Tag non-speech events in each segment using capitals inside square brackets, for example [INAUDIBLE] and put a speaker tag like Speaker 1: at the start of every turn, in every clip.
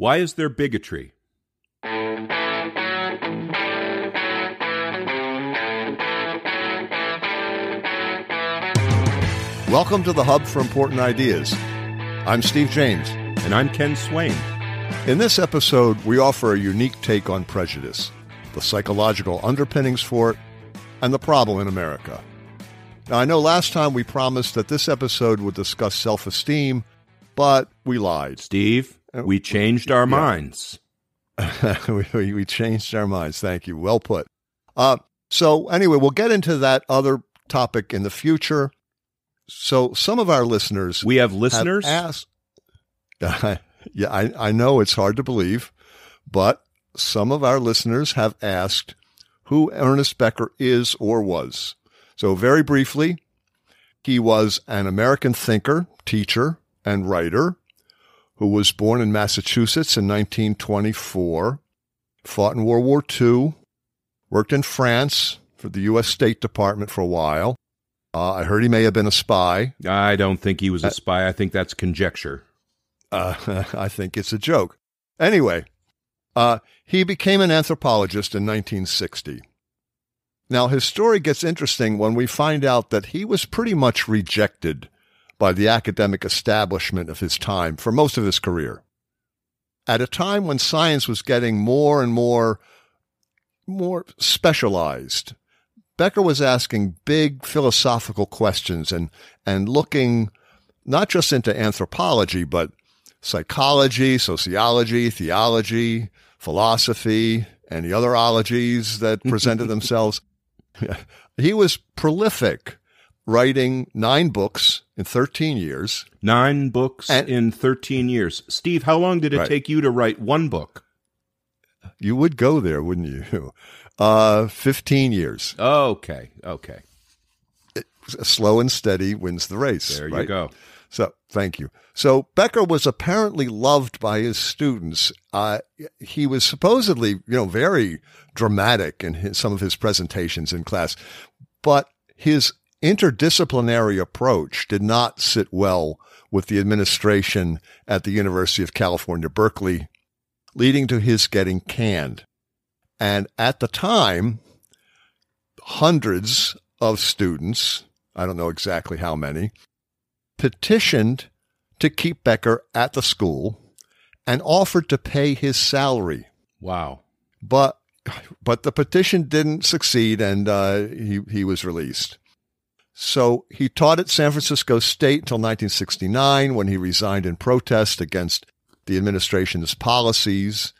Speaker 1: Why is there bigotry?
Speaker 2: Welcome to the Hub for Important Ideas. I'm Steve James.
Speaker 1: And I'm Ken Swain.
Speaker 2: In this episode, we offer a unique take on prejudice, the psychological underpinnings for it, and the problem in America. Now, I know last time we promised that this episode would discuss self esteem, but we lied.
Speaker 1: Steve, we changed our
Speaker 2: Yeah.
Speaker 1: minds. [LAUGHS]
Speaker 2: we, we changed our minds. Thank you. Well put. Uh, so, anyway, we'll get into that other topic in the future. So, some of our listeners
Speaker 1: We have
Speaker 2: have
Speaker 1: listeners.
Speaker 2: asked. [LAUGHS] yeah, I, I know it's hard to believe, but some of our listeners have asked who Ernest Becker is or was. So, very briefly, he was an American thinker, teacher, and writer who was born in Massachusetts in 1924, fought in World War II, worked in France for the U.S. State Department for a while. Uh, I heard he may have been a spy.
Speaker 1: I don't think he was a spy. I think that's conjecture.
Speaker 2: Uh, [LAUGHS] I think it's a joke. Anyway, uh, he became an anthropologist in 1960. Now, his story gets interesting when we find out that he was pretty much rejected by the academic establishment of his time for most of his career. At a time when science was getting more and more, more specialized, Becker was asking big philosophical questions and, and looking not just into anthropology, but psychology, sociology, theology, philosophy, and the other ologies that presented [LAUGHS] themselves. he was prolific, writing nine books in 13 years.
Speaker 1: Nine books
Speaker 2: And-
Speaker 1: in 13 years. Steve, how long did it
Speaker 2: Right.
Speaker 1: take you to write one book?
Speaker 2: You would go there, wouldn't you? [LAUGHS] Uh, 15 years.
Speaker 1: Okay, okay.
Speaker 2: Slow and steady wins the race.
Speaker 1: There you go.
Speaker 2: So thank you. So Becker was apparently loved by his students. Uh, he was supposedly, you know, very dramatic in his, some of his presentations in class, but his interdisciplinary approach did not sit well with the administration at the University of California, Berkeley, leading to his getting canned. And at the time, hundreds of students, I don't know exactly how many, petitioned to keep Becker at the school and offered to pay his salary.
Speaker 1: Wow.
Speaker 2: But but the petition didn't succeed and uh, he, he was released. So he taught at San Francisco State until 1969 when he resigned in protest against the administration's policies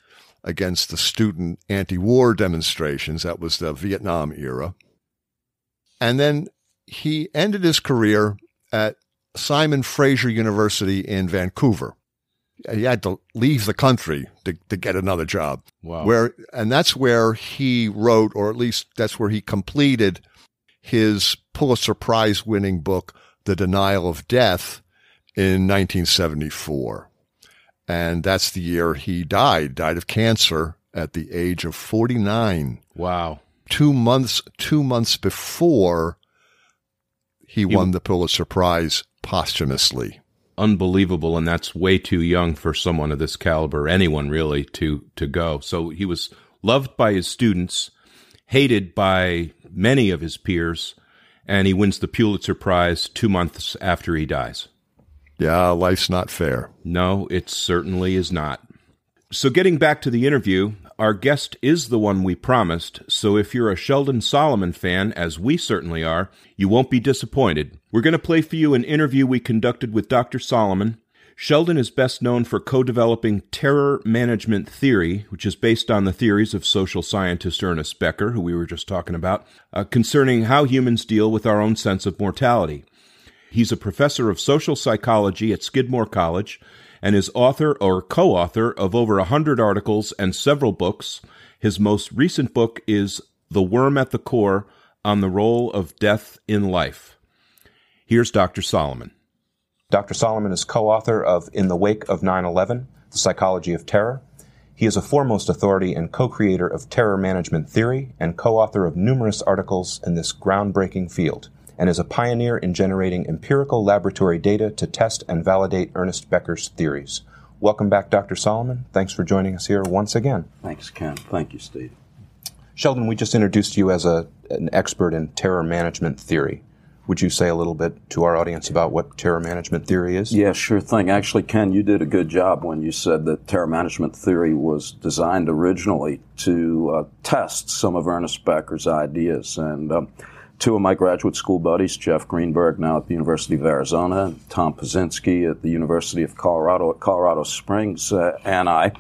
Speaker 2: against the student anti-war demonstrations. That was the Vietnam era. And then he ended his career at Simon Fraser University in Vancouver. He had to leave the country to, to get another job.
Speaker 1: Wow.
Speaker 2: Where and that's where he wrote, or at least that's where he completed his Pulitzer Prize winning book, The Denial of Death, in 1974. And that's the year he died, died of cancer at the age of 49.
Speaker 1: wow.
Speaker 2: Two months, two months before he won the Pulitzer Prize posthumously.
Speaker 1: Unbelievable, and that's way too young for someone of this caliber, anyone really, to to go. So he was loved by his students, hated by many of his peers, and he wins the Pulitzer Prize two months after he dies.
Speaker 2: Yeah, life's not fair.
Speaker 1: No, it certainly is not. So, getting back to the interview, our guest is the one we promised. So, if you're a Sheldon Solomon fan, as we certainly are, you won't be disappointed. We're going to play for you an interview we conducted with Dr. Solomon. Sheldon is best known for co developing terror management theory, which is based on the theories of social scientist Ernest Becker, who we were just talking about, uh, concerning how humans deal with our own sense of mortality. He's a professor of social psychology at Skidmore College and is author or co author of over a 100 articles and several books. His most recent book is The Worm at the Core on the Role of Death in Life. Here's Dr. Solomon.
Speaker 3: Dr. Solomon is co author of In the Wake of 9 11 The Psychology of Terror. He is a foremost authority and co creator of terror management theory and co author of numerous articles in this groundbreaking field, and is a pioneer in generating empirical laboratory data to test and validate Ernest Becker's theories. Welcome back, Dr. Solomon. Thanks for joining us here once again.
Speaker 4: Thanks, Ken. Thank you, Steve.
Speaker 3: Sheldon, we just introduced you as a, an expert in terror management theory. Would you say a little bit to our audience about what terror management theory is?
Speaker 4: Yeah, sure thing. Actually, Ken, you did a good job when you said that terror management theory was designed originally to uh, test some of Ernest Becker's ideas. And um, two of my graduate school buddies, Jeff Greenberg, now at the University of Arizona, and Tom Pyszczynski at the University of Colorado at Colorado Springs, uh, and I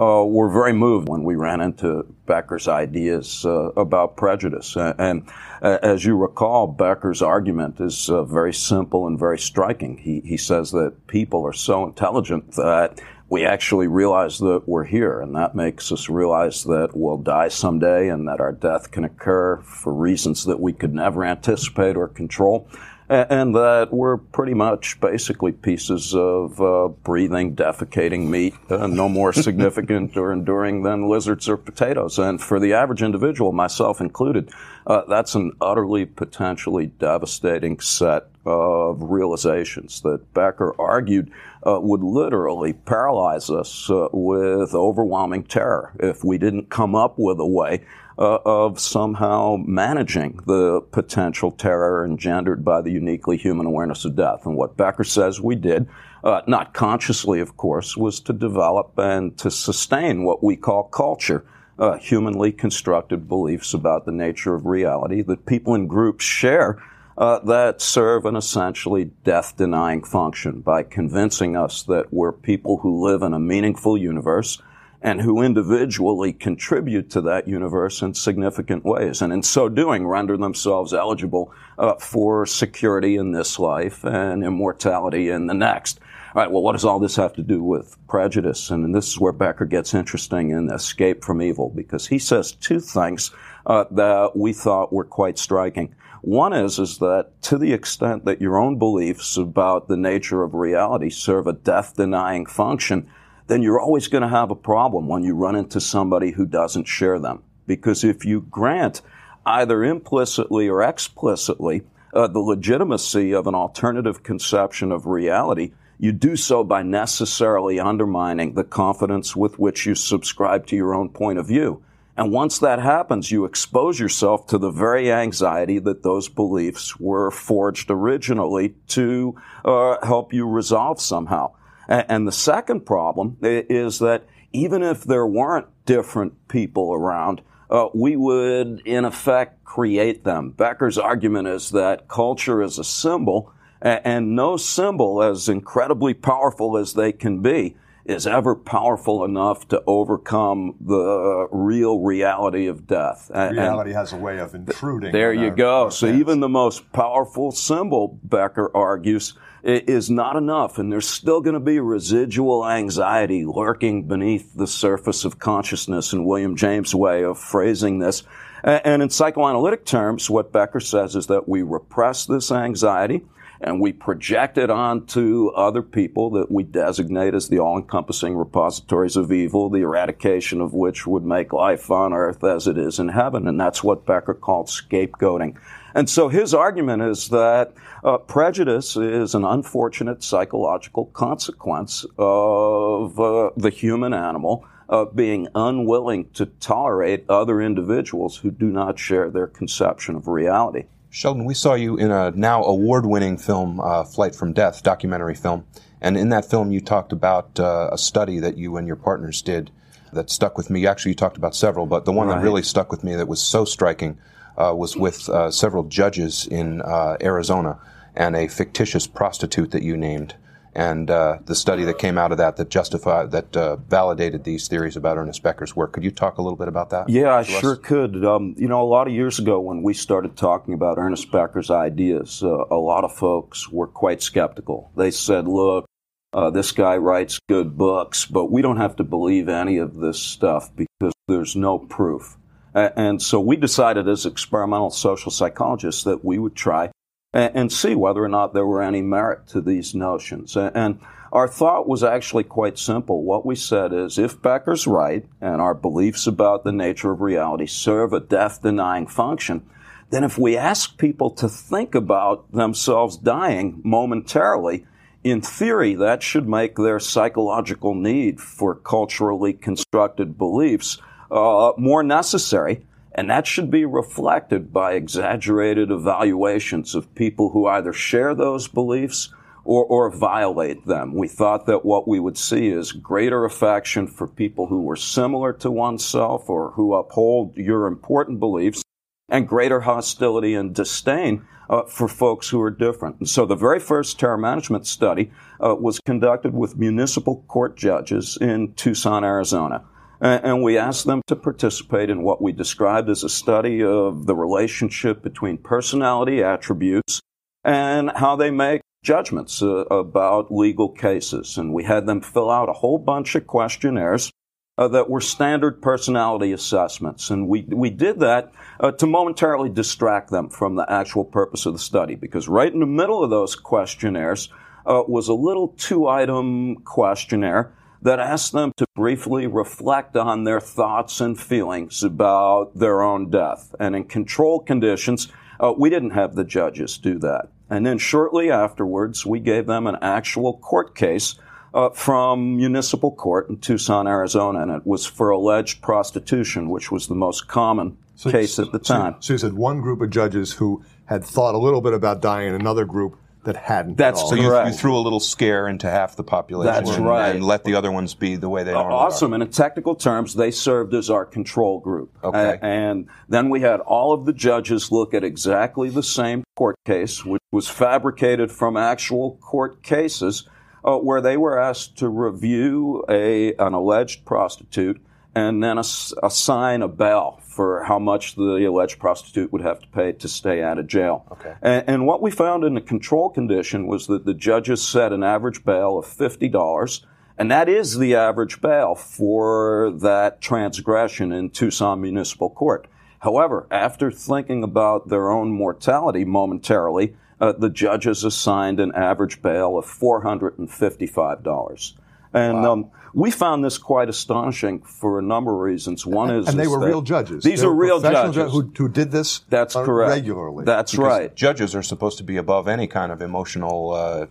Speaker 4: uh, were very moved when we ran into Becker's ideas uh, about prejudice. And uh, as you recall, Becker's argument is uh, very simple and very striking. He, he says that people are so intelligent that we actually realize that we're here, and that makes us realize that we'll die someday and that our death can occur for reasons that we could never anticipate or control, and that we're pretty much basically pieces of uh, breathing, defecating meat, uh, no more [LAUGHS] significant or enduring than lizards or potatoes. And for the average individual, myself included, uh, that's an utterly potentially devastating set of realizations that Becker argued uh, would literally paralyze us uh, with overwhelming terror if we didn't come up with a way uh, of somehow managing the potential terror engendered by the uniquely human awareness of death. And what Becker says we did, uh, not consciously, of course, was to develop and to sustain what we call culture. Uh, humanly constructed beliefs about the nature of reality that people in groups share uh, that serve an essentially death denying function by convincing us that we're people who live in a meaningful universe and who individually contribute to that universe in significant ways, and in so doing render themselves eligible uh, for security in this life and immortality in the next. All right, well, what does all this have to do with prejudice? And this is where Becker gets interesting in Escape from Evil, because he says two things uh, that we thought were quite striking. One is, is that to the extent that your own beliefs about the nature of reality serve a death denying function, then you're always going to have a problem when you run into somebody who doesn't share them. Because if you grant either implicitly or explicitly uh, the legitimacy of an alternative conception of reality, you do so by necessarily undermining the confidence with which you subscribe to your own point of view. And once that happens, you expose yourself to the very anxiety that those beliefs were forged originally to uh, help you resolve somehow. And the second problem is that even if there weren't different people around, uh, we would in effect create them. Becker's argument is that culture is a symbol, and no symbol, as incredibly powerful as they can be, is ever powerful enough to overcome the uh, real reality of death.
Speaker 2: Reality and has a way of intruding.
Speaker 4: There you go. So even the most powerful symbol, Becker argues, is not enough, and there's still going to be residual anxiety lurking beneath the surface of consciousness, in William James' way of phrasing this. And in psychoanalytic terms, what Becker says is that we repress this anxiety and we project it onto other people that we designate as the all-encompassing repositories of evil, the eradication of which would make life on earth as it is in heaven. And that's what Becker called scapegoating. And so his argument is that uh, prejudice is an unfortunate psychological consequence of uh, the human animal uh, being unwilling to tolerate other individuals who do not share their conception of reality.
Speaker 3: Sheldon, we saw you in a now award winning film, uh, Flight from Death, documentary film. And in that film, you talked about uh, a study that you and your partners did that stuck with me. Actually, you talked about several, but the one right. that really stuck with me that was so striking uh, was with uh, several judges in uh, Arizona and a fictitious prostitute that you named and uh, the study that came out of that that justified that uh, validated these theories about Ernest Becker's work. Could you talk a little bit about that?
Speaker 4: Yeah, I sure us? could. Um, you know, a lot of years ago when we started talking about Ernest Becker's ideas, uh, a lot of folks were quite skeptical. They said, "Look." Uh, this guy writes good books, but we don't have to believe any of this stuff because there's no proof. And so we decided as experimental social psychologists that we would try and, see whether or not there were any merit to these notions. And our thought was actually quite simple. What we said is if Becker's right and our beliefs about the nature of reality serve a death denying function, then if we ask people to think about themselves dying momentarily, in theory, that should make their psychological need for culturally constructed beliefs uh, more necessary. And that should be reflected by exaggerated evaluations of people who either share those beliefs or, or violate them. We thought that what we would see is greater affection for people who were similar to oneself or who uphold your important beliefs and greater hostility and disdain uh, for folks who are different. And so the very first terror management study uh, was conducted with municipal court judges in Tucson, Arizona. And we asked them to participate in what we described as a study of the relationship between personality attributes and how they make judgments uh, about legal cases. And we had them fill out a whole bunch of questionnaires uh, that were standard personality assessments. And we, we did that uh, to momentarily distract them from the actual purpose of the study because right in the middle of those questionnaires uh, was a little two item questionnaire that asked them to briefly reflect on their thoughts and feelings about their own death. And in control conditions, uh, we didn't have the judges do that. And then shortly afterwards, we gave them an actual court case uh, from municipal court in Tucson, Arizona, and it was for alleged prostitution, which was the most common so, case at the time.
Speaker 2: So, so you said one group of judges who had thought a little bit about dying, and another group that hadn't.
Speaker 4: That's
Speaker 3: so you, you, threw a little scare into half the population.
Speaker 4: That's
Speaker 3: and,
Speaker 4: right,
Speaker 3: and let the other ones be the way they normally
Speaker 4: awesome.
Speaker 3: are.
Speaker 4: And in technical terms, they served as our control group.
Speaker 3: Okay.
Speaker 4: and then we had all of the judges look at exactly the same court case, which was fabricated from actual court cases uh, where they were asked to review a, an alleged prostitute and then assign a bail for how much the alleged prostitute would have to pay to stay out of jail.
Speaker 3: Okay.
Speaker 4: And, and what we found in the control condition was that the judges set an average bail of $50. And that is the average bail for that transgression in Tucson Municipal Court. However, after thinking about their own mortality momentarily, uh, the judges assigned an average bail of $455. And wow. um, we found this quite astonishing for a number of reasons. One is,
Speaker 2: and they
Speaker 4: is
Speaker 2: were real judges.
Speaker 4: These
Speaker 2: they
Speaker 4: are real judges
Speaker 2: who, who, did this.
Speaker 4: That's correct.
Speaker 2: Regularly.
Speaker 4: That's
Speaker 3: because
Speaker 4: right.
Speaker 3: Judges are supposed to be above any kind of emotional uh,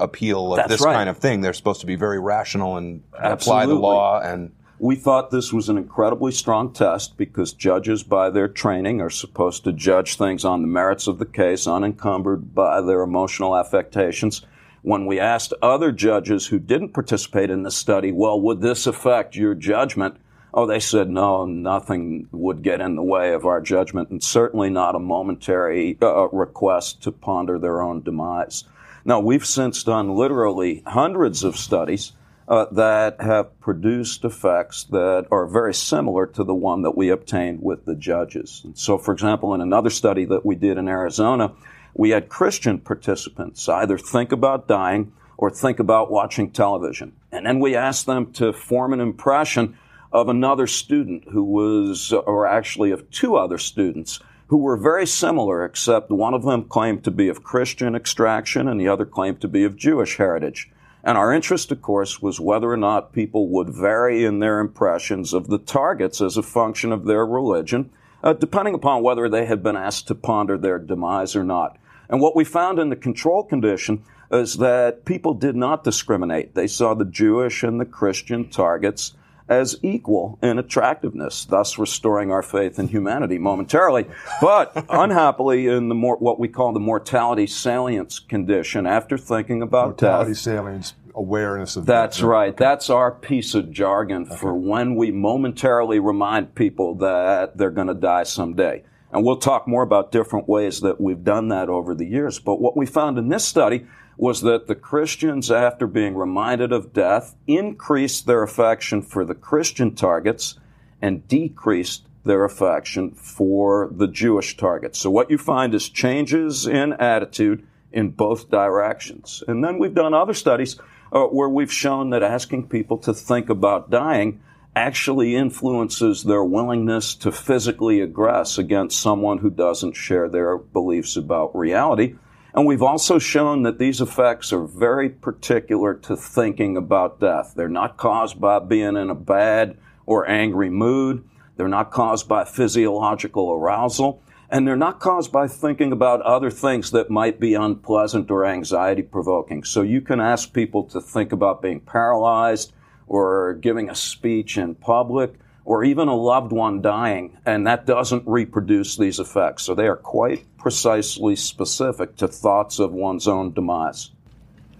Speaker 3: appeal of
Speaker 4: That's
Speaker 3: this
Speaker 4: right.
Speaker 3: kind of thing. They're supposed to be very rational and
Speaker 4: Absolutely.
Speaker 3: apply the law and
Speaker 4: we thought this was an incredibly strong test because judges, by their training, are supposed to judge things on the merits of the case, unencumbered by their emotional affectations. When we asked other judges who didn't participate in the study, well, would this affect your judgment? Oh, they said no, nothing would get in the way of our judgment, and certainly not a momentary uh, request to ponder their own demise. Now, we've since done literally hundreds of studies uh, that have produced effects that are very similar to the one that we obtained with the judges. And so, for example, in another study that we did in Arizona, we had Christian participants either think about dying or think about watching television. And then we asked them to form an impression of another student who was, or actually of two other students who were very similar, except one of them claimed to be of Christian extraction and the other claimed to be of Jewish heritage. And our interest, of course, was whether or not people would vary in their impressions of the targets as a function of their religion, uh, depending upon whether they had been asked to ponder their demise or not. And what we found in the control condition is that people did not discriminate. They saw the Jewish and the Christian targets as equal in attractiveness, thus restoring our faith in humanity momentarily. But [LAUGHS] unhappily, in the more what we call the mortality salience condition, after thinking about
Speaker 2: mortality
Speaker 4: death,
Speaker 2: salience awareness of
Speaker 4: that's
Speaker 2: death.
Speaker 4: right. That's our piece of jargon
Speaker 2: okay.
Speaker 4: for when we momentarily remind people that they're going to die someday. And we'll talk more about different ways that we've done that over the years. But what we found in this study was that the Christians, after being reminded of death, increased their affection for the Christian targets and decreased their affection for the Jewish targets. So what you find is changes in attitude in both directions. And then we've done other studies uh, where we've shown that asking people to think about dying actually influences their willingness to physically aggress against someone who doesn't share their beliefs about reality. And we've also shown that these effects are very particular to thinking about death. They're not caused by being in a bad or angry mood. They're not caused by physiological arousal. and they're not caused by thinking about other things that might be unpleasant or anxiety provoking. So you can ask people to think about being paralyzed or giving a speech in public or even a loved one dying, and that doesn't reproduce these effects. So they are quite precisely specific to thoughts of one's own demise.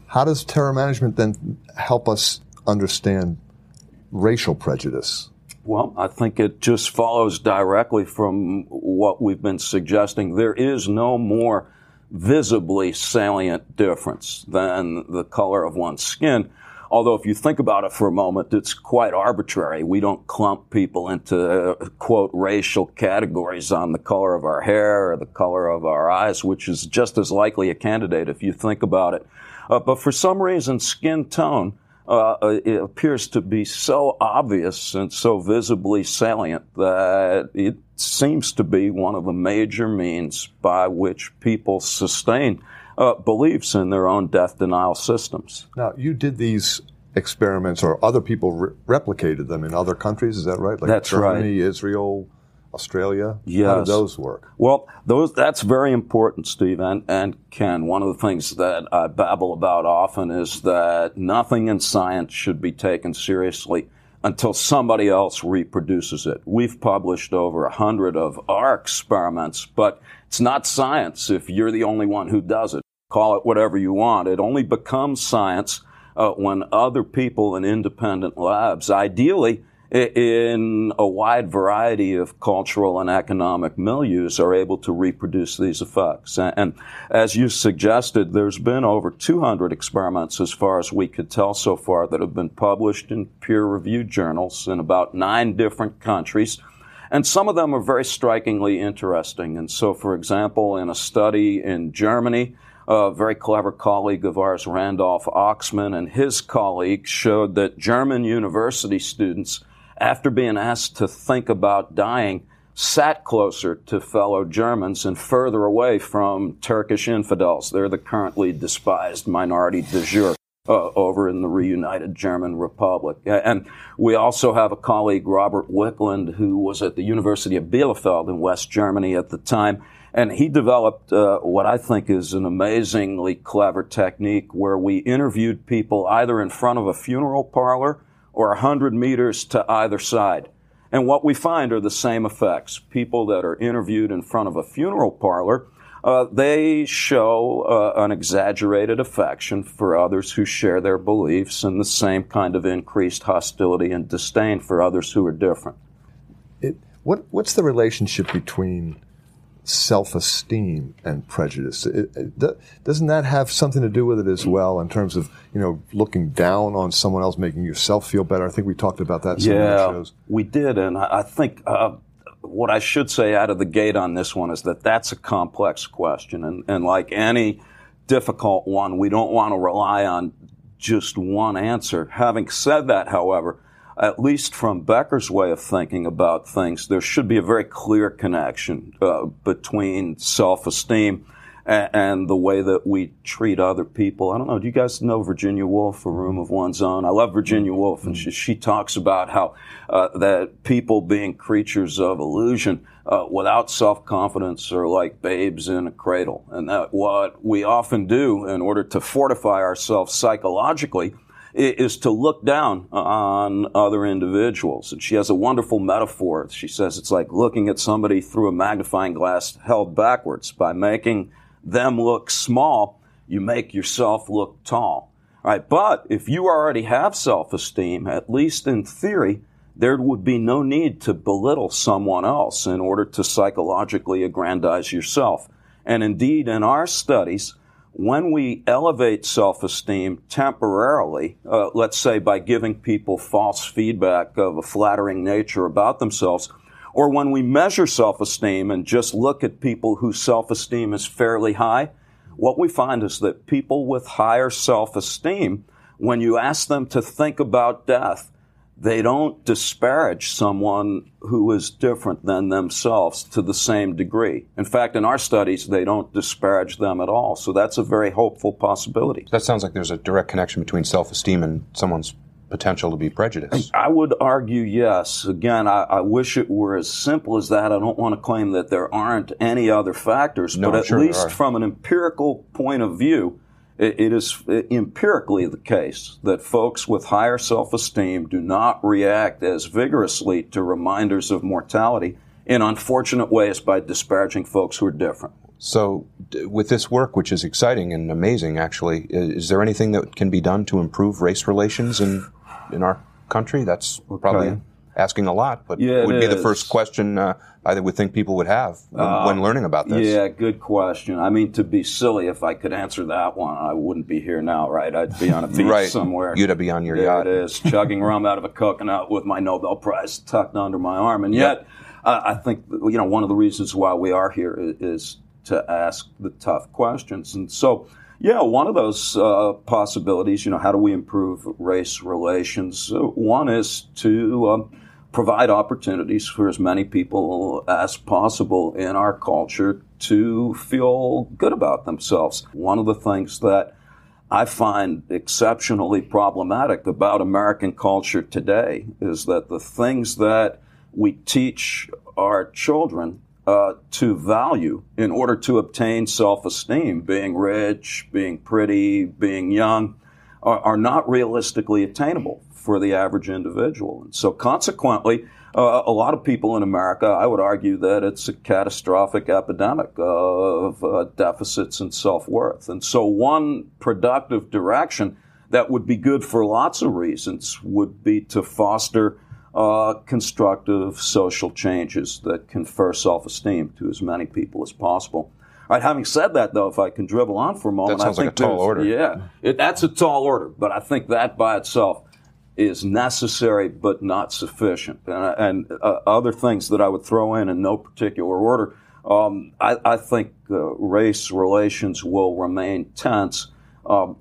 Speaker 2: How does terror management then help us understand racial prejudice?
Speaker 4: Well, I think it just follows directly from what we've been suggesting. There is no more visibly salient difference than the color of one's skin. Although, if you think about it for a moment, it's quite arbitrary. We don't clump people into, quote, racial categories on the color of our hair or the color of our eyes, which is just as likely a candidate if you think about it. Uh, but for some reason, skin tone uh, it appears to be so obvious and so visibly salient that it seems to be one of the major means by which people sustain uh, beliefs in their own death denial systems.
Speaker 2: Now, you did these experiments, or other people re- replicated them in other countries. Is that right?
Speaker 4: Like That's
Speaker 2: Germany,
Speaker 4: right.
Speaker 2: Israel, Australia?
Speaker 4: Yes.
Speaker 2: How did those work?
Speaker 4: Well, those that's very important, Steve and, and Ken. One of the things that I babble about often is that nothing in science should be taken seriously until somebody else reproduces it. We've published over a hundred of our experiments, but it's not science if you're the only one who does it. Call it whatever you want. It only becomes science uh, when other people in independent labs, ideally in a wide variety of cultural and economic milieus are able to reproduce these effects. And as you suggested, there's been over 200 experiments as far as we could tell so far that have been published in peer-reviewed journals in about nine different countries. And some of them are very strikingly interesting. And so, for example, in a study in Germany, a very clever colleague of ours, Randolph Ochsmann, and his colleagues showed that German university students after being asked to think about dying, sat closer to fellow Germans and further away from Turkish infidels. They're the currently despised minority de jure. Uh, over in the reunited German Republic. And we also have a colleague, Robert Wicklund, who was at the University of Bielefeld in West Germany at the time. And he developed uh, what I think is an amazingly clever technique where we interviewed people either in front of a funeral parlor or 100 meters to either side. And what we find are the same effects. People that are interviewed in front of a funeral parlor, uh, they show uh, an exaggerated affection for others who share their beliefs and the same kind of increased hostility and disdain for others who are different.
Speaker 2: It, what, what's the relationship between self-esteem and prejudice. It, it, doesn't that have something to do with it as well in terms of, you know, looking down on someone else, making yourself feel better? I think we talked about that in
Speaker 4: yeah,
Speaker 2: shows.
Speaker 4: we did. And I think uh, what I should say out of the gate on this one is that that's a complex question. And, and like any difficult one, we don't want to rely on just one answer. Having said that, however, at least from Becker's way of thinking about things, there should be a very clear connection uh, between self-esteem and, and, the way that we treat other people. I don't know. Do you guys know Virginia Woolf, A Room of One's Own? I love Virginia Woolf, and she, she talks about how uh, that people being creatures of illusion uh, without self-confidence are like babes in a cradle, and that what we often do in order to fortify ourselves psychologically is to look down on other individuals. And she has a wonderful metaphor. She says it's like looking at somebody through a magnifying glass held backwards. By making them look small, you make yourself look tall. All right. But if you already have self-esteem, at least in theory, there would be no need to belittle someone else in order to psychologically aggrandize yourself. And indeed, in our studies, when we elevate self-esteem temporarily, uh, let's say by giving people false feedback of a flattering nature about themselves, or when we measure self-esteem and just look at people whose self-esteem is fairly high, what we find is that people with higher self-esteem, when you ask them to think about death, they don't disparage someone who is different than themselves to the same degree. In fact, in our studies, they don't disparage them at all. So that's a very hopeful possibility.
Speaker 3: That sounds like there's a direct connection between self esteem and someone's potential to be prejudiced.
Speaker 4: I would argue yes. Again, I, I, wish it were as simple as that. I don't want to claim that there aren't any other factors,
Speaker 3: no,
Speaker 4: but at
Speaker 3: sure
Speaker 4: least from an empirical point of view, it, it is empirically the case that folks with higher self-esteem do not react as vigorously to reminders of mortality in unfortunate ways by disparaging folks who are different.
Speaker 3: So, with this work, which is exciting and amazing, actually, is there anything that can be done to improve race relations in in our country? That's probably okay. asking a lot, but
Speaker 4: yeah,
Speaker 3: it would be
Speaker 4: is.
Speaker 3: the first question uh, I would think people would have when, uh, when, learning about this.
Speaker 4: Yeah, good question. I mean, to be silly, if I could answer that one, I wouldn't be here now, right? I'd be on a [LAUGHS] beach
Speaker 3: right.
Speaker 4: somewhere.
Speaker 3: You'd be on your
Speaker 4: there
Speaker 3: yacht.
Speaker 4: It is chugging rum out of a coconut with my Nobel Prize tucked under my arm, and yet. Yep. Uh, I think you know one of the reasons why we are here is to ask the tough questions. And so, yeah, one of those uh, possibilities, you know, how do we improve race relations? One is to um, provide opportunities for as many people as possible in our culture to feel good about themselves. One of the things that I find exceptionally problematic about American culture today is that the things that we teach our children uh, to value in order to obtain self esteem. Being rich, being pretty, being young are, are, not realistically attainable for the average individual. And so, consequently, uh, a lot of people in America, I would argue that it's a catastrophic epidemic of uh, deficits in self worth. And so, one productive direction that would be good for lots of reasons would be to foster uh, constructive social changes that confer self-esteem to as many people as possible. All right, having said that, though, if I can dribble on for a moment,
Speaker 3: that sounds
Speaker 4: I
Speaker 3: think
Speaker 4: like
Speaker 3: a tall order.
Speaker 4: Yeah, it, that's a tall order, but I think that by itself is necessary but not sufficient. And, and uh, other things that I would throw in in no particular order. Um, I, I, think uh, race relations will remain tense um,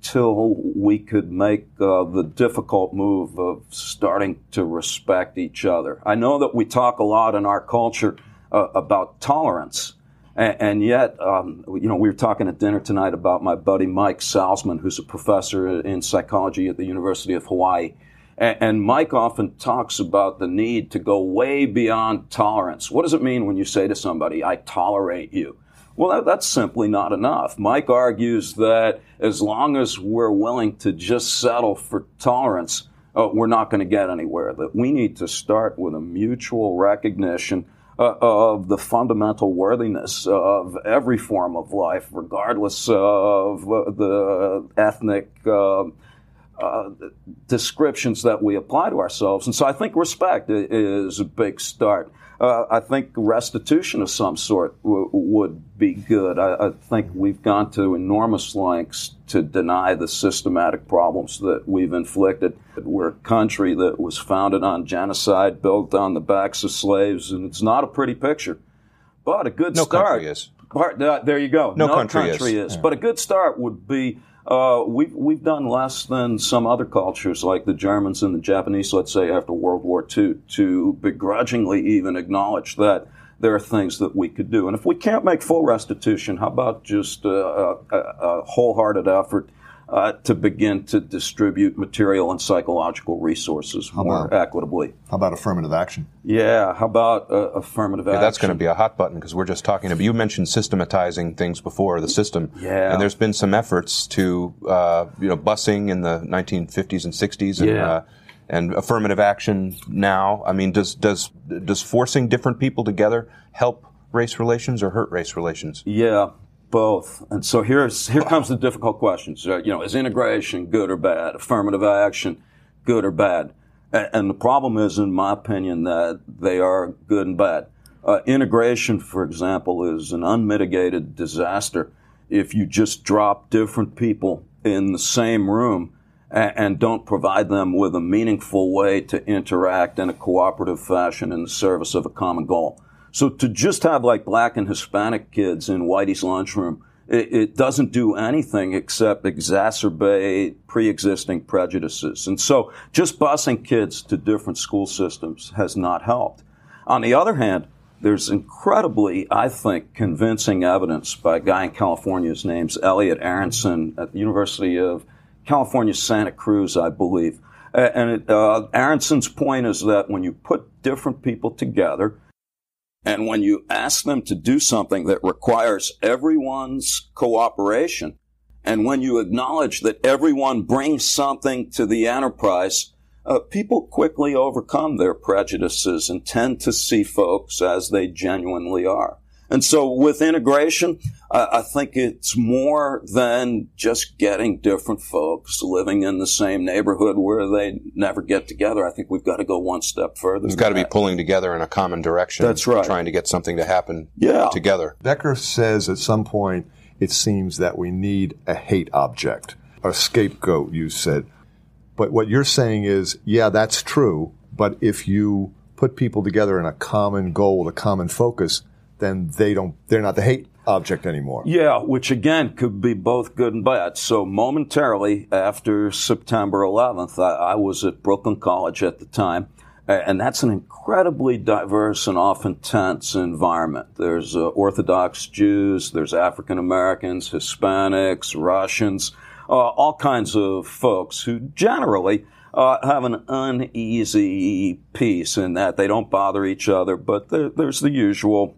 Speaker 4: until we could make uh, the difficult move of starting to respect each other. I know that we talk a lot in our culture uh, about tolerance, and, yet, um, you know, we were talking at dinner tonight about my buddy Mike Salzman, who's a professor in psychology at the University of Hawaii. And Mike often talks about the need to go way beyond tolerance. What does it mean when you say to somebody, I tolerate you? Well, that, that's simply not enough. Mike argues that as long as we're willing to just settle for tolerance, uh, we're not going to get anywhere. That we need to start with a mutual recognition uh, of the fundamental worthiness of every form of life, regardless of uh, the ethnic. Uh, uh, descriptions that we apply to ourselves. And so I think respect is a big start uh, I think restitution of some sort w- would be good. I, I, think we've gone to enormous lengths to deny the systematic problems that we've inflicted. We're a country that was founded on genocide, built on the backs of slaves, and it's not a pretty picture. But a good
Speaker 3: no
Speaker 4: start.
Speaker 3: Country is.
Speaker 4: Part, uh, there you go.
Speaker 3: No,
Speaker 4: no
Speaker 3: country,
Speaker 4: country,
Speaker 3: is.
Speaker 4: is. Yeah. But a good start would be uh, we've, we've done less than some other cultures, like the Germans and the Japanese, let's say, after World War II, to begrudgingly even acknowledge that there are things that we could do. And if we can't make full restitution, how about just a, a, a wholehearted effort uh, to begin to distribute material and psychological resources how more
Speaker 2: about,
Speaker 4: equitably.
Speaker 2: How about affirmative action?
Speaker 4: Yeah, how about uh, affirmative
Speaker 3: yeah,
Speaker 4: action?
Speaker 3: That's going to be a hot button because we're just talking about. You mentioned systematizing things before the system.
Speaker 4: Yeah,
Speaker 3: and there's been some efforts to uh, you know busing in the 1950s and 60s and.
Speaker 4: Yeah.
Speaker 3: Uh, and affirmative action now. I mean, does does does forcing different people together help race relations or hurt race relations?
Speaker 4: Yeah, both. And so here's here comes the difficult questions. Uh, you know, is integration good or bad? Affirmative action, good or bad? And the problem is, in my opinion, that they are good and bad. Uh, integration, for example, is an unmitigated disaster if you just drop different people in the same room and, and don't provide them with a meaningful way to interact in a cooperative fashion in the service of a common goal. So to just have like black and Hispanic kids in Whitey's lunchroom, it, it doesn't do anything except exacerbate pre-existing prejudices. And so just busing kids to different school systems has not helped. On the other hand, there's incredibly, I think, convincing evidence by a guy in California. His name's Elliot Aronson at the University of California, Santa Cruz, I believe, And it, uh, Aronson's point is that when you put different people together, and when you ask them to do something that requires everyone's cooperation, and when you acknowledge that everyone brings something to the enterprise, uh, people quickly overcome their prejudices and tend to see folks as they genuinely are. And so with integration, I think it's more than just getting different folks living in the same neighborhood where they never get together. I think we've got to go one step further.
Speaker 3: We've got to be pulling together in a common direction.
Speaker 4: That's right.
Speaker 3: Trying to get something to happen
Speaker 4: yeah.
Speaker 3: together.
Speaker 2: Becker says at some point it seems that we need a hate object, a scapegoat, you said. But what you're saying is, yeah, that's true. But if you put people together in a common goal, a common focus, then they don't, they're not the hate object anymore.
Speaker 4: Yeah, which again could be both good and bad. So momentarily after September 11th, I, I was at Brooklyn College at the time. And that's an incredibly diverse and often tense environment. There's uh, Orthodox Jews, there's African Americans, Hispanics, Russians, uh, all kinds of folks who generally uh, have an uneasy peace in that they don't bother each other, but there, there's the usual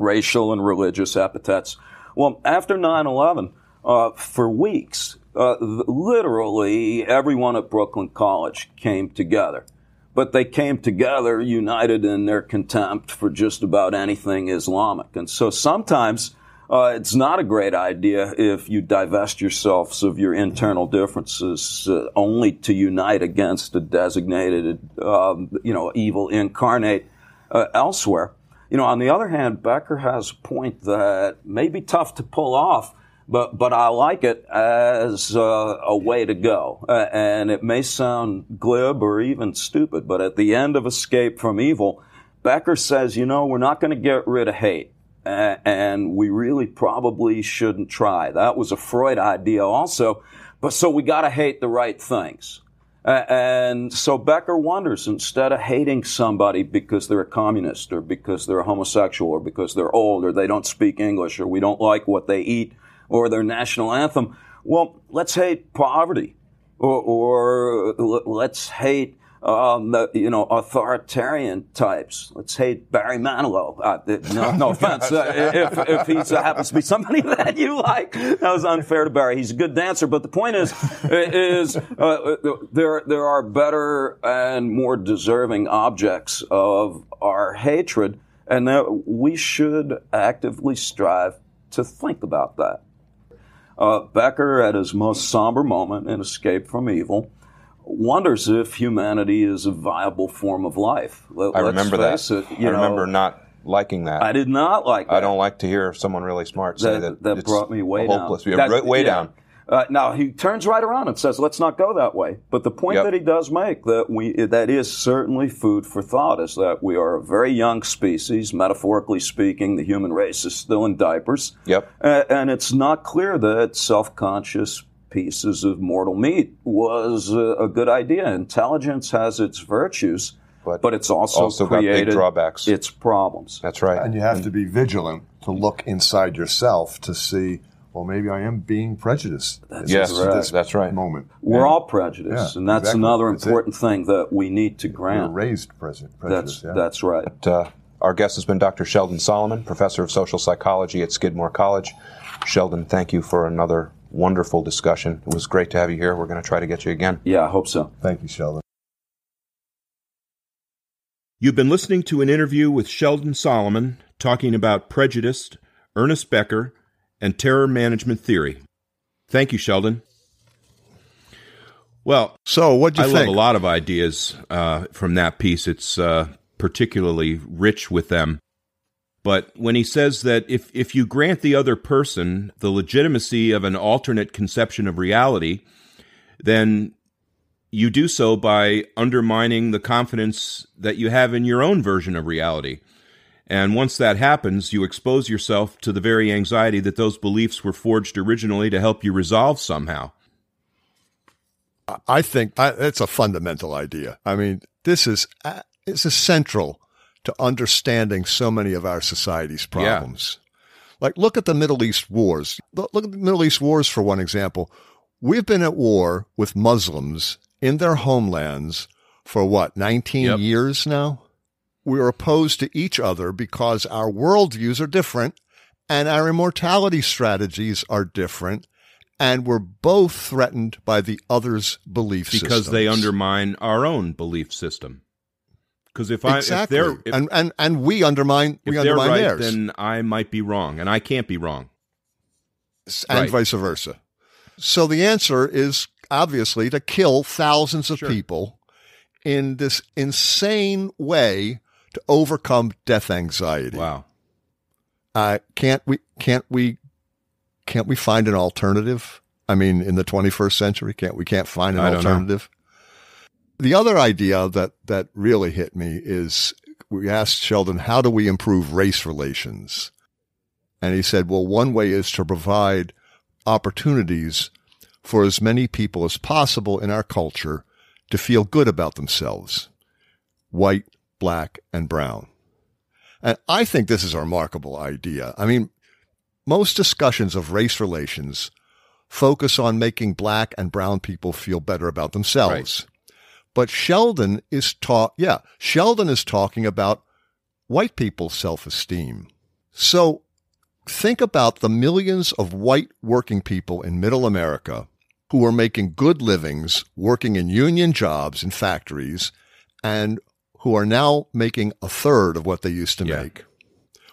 Speaker 4: racial and religious epithets. Well, after 9 11, uh, for weeks, uh, literally everyone at Brooklyn College came together. But they came together united in their contempt for just about anything Islamic. And so sometimes uh, it's not a great idea if you divest yourselves of your internal differences uh, only to unite against a designated, um, you know, evil incarnate uh, elsewhere. You know, on the other hand, Becker has a point that may be tough to pull off, but but I like it as uh, a way to go. Uh, and it may sound glib or even stupid, but at the end of Escape from Evil, Becker says, you know, we're not going to get rid of hate. and we really probably shouldn't try. That was a Freud idea also. But so we got to hate the right things. Uh, and so Becker wonders instead of hating somebody because they're a communist or because they're a homosexual or because they're old or they don't speak English or we don't like what they eat or their national anthem, well, let's hate poverty or, or let's hate um, the, you know, authoritarian types. Let's hate Barry Manilow. Uh, no, no [LAUGHS] offense. Uh, if, if he [LAUGHS] happens to be somebody [LAUGHS] that you like, that was unfair to Barry. He's a good dancer, but the point is, is uh, there there are better and more deserving objects of our hatred, and that we should actively strive to think about that. Uh, Becker, at his most somber moment in Escape from Evil, wonders if humanity is a viable form of life.
Speaker 3: Let, I remember that. It, I know, remember not liking that.
Speaker 4: I did not like that.
Speaker 3: I don't like to hear someone really smart say
Speaker 4: that. That, that brought me way
Speaker 3: hopeless.
Speaker 4: down.
Speaker 3: That, way yeah. down.
Speaker 4: Uh, now he turns right around and says, "Let's not go that way." But the point yep. that he does make that we that is certainly food for thought is that we are a very young species, metaphorically speaking. The human race is still in diapers.
Speaker 3: Yep.
Speaker 4: Uh, and it's not clear that self-conscious pieces of mortal meat was a, a good idea. Intelligence has its virtues, but, but it's also,
Speaker 3: also
Speaker 4: created
Speaker 3: drawbacks.
Speaker 4: its problems.
Speaker 3: That's right.
Speaker 2: And you have to be vigilant to look inside yourself to see well, maybe I am being prejudiced.
Speaker 3: That's yes, right.
Speaker 2: that's
Speaker 3: right.
Speaker 2: Moment.
Speaker 4: We're all prejudiced, yeah, and that's exactly. another important that's thing that we need to grant.
Speaker 2: We're raised prejudice. That's,
Speaker 4: yeah. that's right.
Speaker 3: But, uh, our guest has been Dr. Sheldon Solomon, professor of social psychology at Skidmore College. Sheldon, thank you for another wonderful discussion. It was great to have you here. We're going to try to get you again.
Speaker 4: Yeah, I hope so.
Speaker 2: Thank you, Sheldon.
Speaker 1: You've been listening to an interview with Sheldon Solomon talking about prejudice, Ernest Becker, and terror management theory. Thank you, Sheldon. Well,
Speaker 2: so what do you
Speaker 1: I
Speaker 2: think?
Speaker 1: love a lot of ideas uh, from that piece. It's uh, particularly rich with them. But when he says that if, if you grant the other person the legitimacy of an alternate conception of reality, then you do so by undermining the confidence that you have in your own version of reality. And once that happens, you expose yourself to the very anxiety that those beliefs were forged originally to help you resolve somehow.
Speaker 2: I think that's a fundamental idea. I mean, this is uh, it's essential to understanding so many of our society's problems. Yeah. Like, look at the Middle East wars. Look at the Middle East wars for one example. We've been at war with Muslims in their homelands for what, 19
Speaker 1: Yep.
Speaker 2: years now? We're opposed to each other because our worldviews are different and our immortality strategies are different. And we're both threatened by the other's belief
Speaker 1: because they undermine our own belief system. Because if I
Speaker 2: exactly.
Speaker 1: if they're if,
Speaker 2: and, and, and we undermine, we undermine
Speaker 1: right,
Speaker 2: theirs.
Speaker 1: then I might be wrong, and I can't be wrong.
Speaker 2: and
Speaker 1: Right.
Speaker 2: vice versa. So the answer is obviously to kill thousands of
Speaker 1: Sure.
Speaker 2: people in this insane way to overcome death anxiety.
Speaker 1: Wow.
Speaker 2: Uh, can't we? Can't we? Can't we find an alternative? I mean, in the 21st century, can't we? Can't find an
Speaker 1: don't know.
Speaker 2: The other idea that that really hit me is we asked Sheldon, "How do we improve race relations?" And he said, "Well, one way is to provide opportunities for as many people as possible in our culture to feel good about themselves, white, black, and brown." And I think this is a remarkable idea. I mean, most discussions of race relations focus on making black and brown people feel better about themselves. But Sheldon is taught, yeah, Sheldon is talking about white people's self-esteem. So think about the millions of white working people in middle America who are making good livings working in union jobs in factories and who are now making a third of what they used to
Speaker 1: Yeah.
Speaker 2: make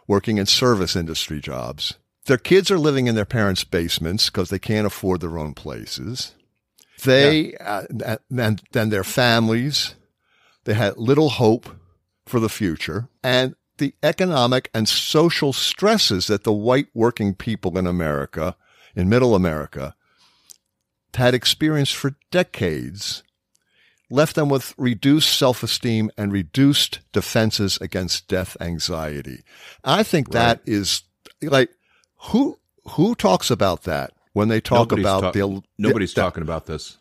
Speaker 2: working in service industry jobs. Their kids are living in their parents' basements because they can't afford their own places. They uh, and then their families, they had little hope for the future, and the economic and social stresses that the white working people in America, in Middle America, had experienced for decades, left them with reduced self-esteem and reduced defenses against death anxiety. I think that is like who who talks about that when they talk
Speaker 1: Nobody's
Speaker 2: about
Speaker 1: talk-
Speaker 2: the
Speaker 1: Nobody's
Speaker 2: the-
Speaker 1: talking about this.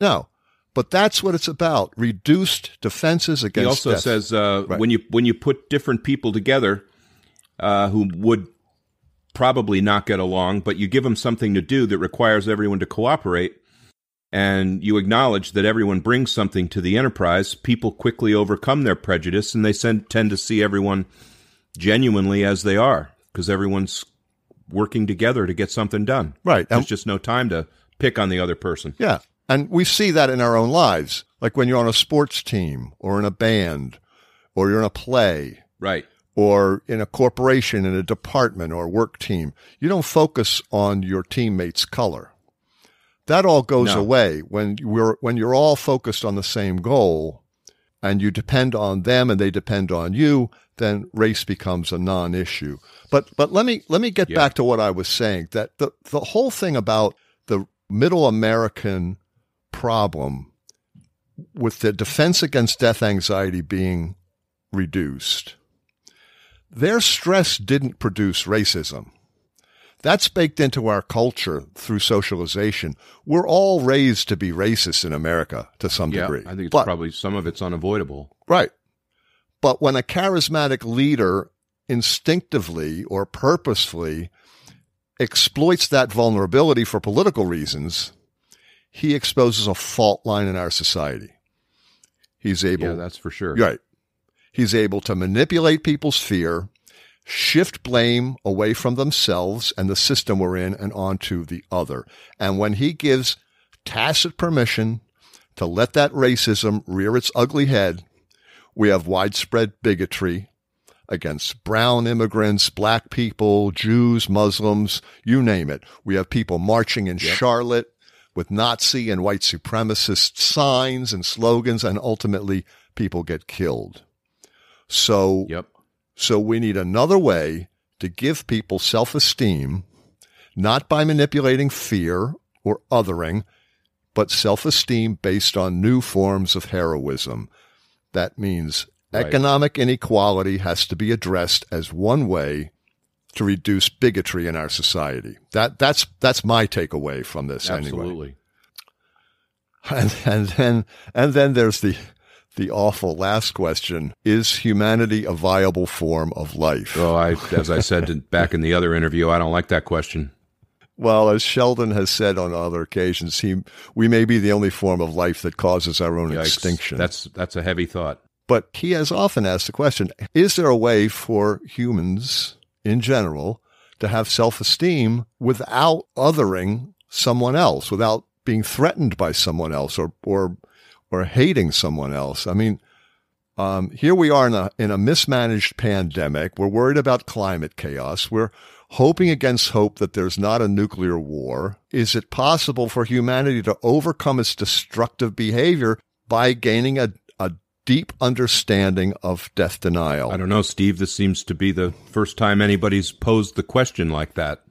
Speaker 2: no, but that's what it's about: reduced defenses against.
Speaker 1: He also
Speaker 2: death.
Speaker 1: says uh,
Speaker 2: Right.
Speaker 1: when you when you put different people together uh, who would probably not get along, but you give them something to do that requires everyone to cooperate, and you acknowledge that everyone brings something to the enterprise, people quickly overcome their prejudice and they send, tend to see everyone genuinely as they are because everyone's working together to get something done.
Speaker 2: right,
Speaker 1: There's
Speaker 2: and,
Speaker 1: just no time to pick on the other person.
Speaker 2: yeah, and we see that in our own lives, like when you're on a sports team or in a band, or you're in a play,
Speaker 1: Right.
Speaker 2: or in a corporation, in a department or work team. You don't focus on your teammate's color. That all goes
Speaker 1: No.
Speaker 2: away when we're when you're all focused on the same goal and you depend on them and they depend on you, then race becomes a non-issue. But but let me let me get
Speaker 1: Yeah.
Speaker 2: back to what I was saying that the the whole thing about the middle American problem with the defense against death anxiety being reduced their stress didn't produce racism. That's baked into our culture through socialization. We're all raised to be racist in America to some
Speaker 1: Yeah.
Speaker 2: degree.
Speaker 1: I think it's
Speaker 2: But-
Speaker 1: probably some of it's unavoidable.
Speaker 2: Right. But when a charismatic leader instinctively or purposefully exploits that vulnerability for political reasons, he exposes a fault line in our society. He's able
Speaker 1: Yeah, that's for sure.
Speaker 2: Right. He's able to manipulate people's fear, shift blame away from themselves and the system we're in and onto the other. And when he gives tacit permission to let that racism rear its ugly head, we have widespread bigotry against brown immigrants, black people, Jews, Muslims, you name it. We have people marching in Charlotte with Nazi and white supremacist signs and slogans, and ultimately people get killed. So,
Speaker 1: Yep.
Speaker 2: So we need another way to give people self-esteem, not by manipulating fear or othering, but self-esteem based on new forms of heroism. That means
Speaker 1: Right.
Speaker 2: economic inequality has to be addressed as one way to reduce bigotry in our society. That that's that's my takeaway from this anyway.
Speaker 1: Absolutely.
Speaker 2: And, and then and then there's the the awful last question: Is humanity a viable form of life?
Speaker 1: Well, I, as I said back in the other interview, I don't like that question.
Speaker 2: Well, as Sheldon has said on other occasions, he we may be the only form of life that causes our own
Speaker 1: Yikes.
Speaker 2: extinction.
Speaker 1: That's that's a heavy thought.
Speaker 2: But he has often asked the question is there a way for humans in general to have self esteem without othering someone else, without being threatened by someone else or, or, or hating someone else? I mean, um, here we are in a, in a mismanaged pandemic. We're worried about climate chaos. We're hoping against hope that there's not a nuclear war. Is it possible for humanity to overcome its destructive behavior by gaining a, a deep understanding of death denial?
Speaker 1: I don't know, Steve. This seems to be the first time anybody's posed the question like that.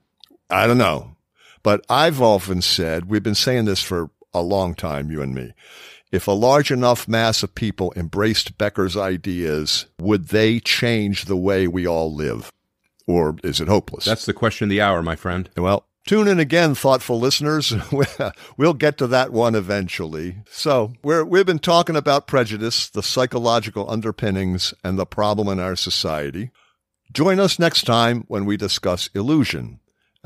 Speaker 2: I don't know. But I've often said, we've been saying this for a long time, you and me. If a large enough mass of people embraced Becker's ideas, would they change the way we all live? Or is it hopeless?
Speaker 1: That's the question of the hour, my friend.
Speaker 2: Well, tune in again, thoughtful listeners. [LAUGHS] we'll get to that one eventually. So, we're, we've been talking about prejudice, the psychological underpinnings, and the problem in our society. Join us next time when we discuss illusion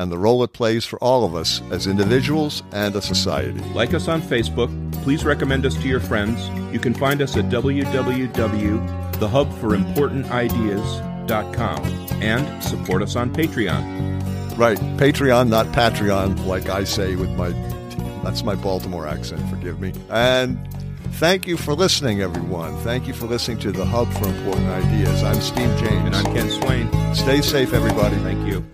Speaker 2: and the role it plays for all of us as individuals and a society.
Speaker 1: Like us on Facebook. Please recommend us to your friends. You can find us at www.thehubforimportantideas.com and support us on Patreon.
Speaker 2: Right. Patreon, not Patreon, like I say with my. That's my Baltimore accent, forgive me. And thank you for listening, everyone. Thank you for listening to The Hub for Important Ideas. I'm Steve James.
Speaker 1: And I'm Ken Swain.
Speaker 2: Stay safe, everybody.
Speaker 1: Thank you.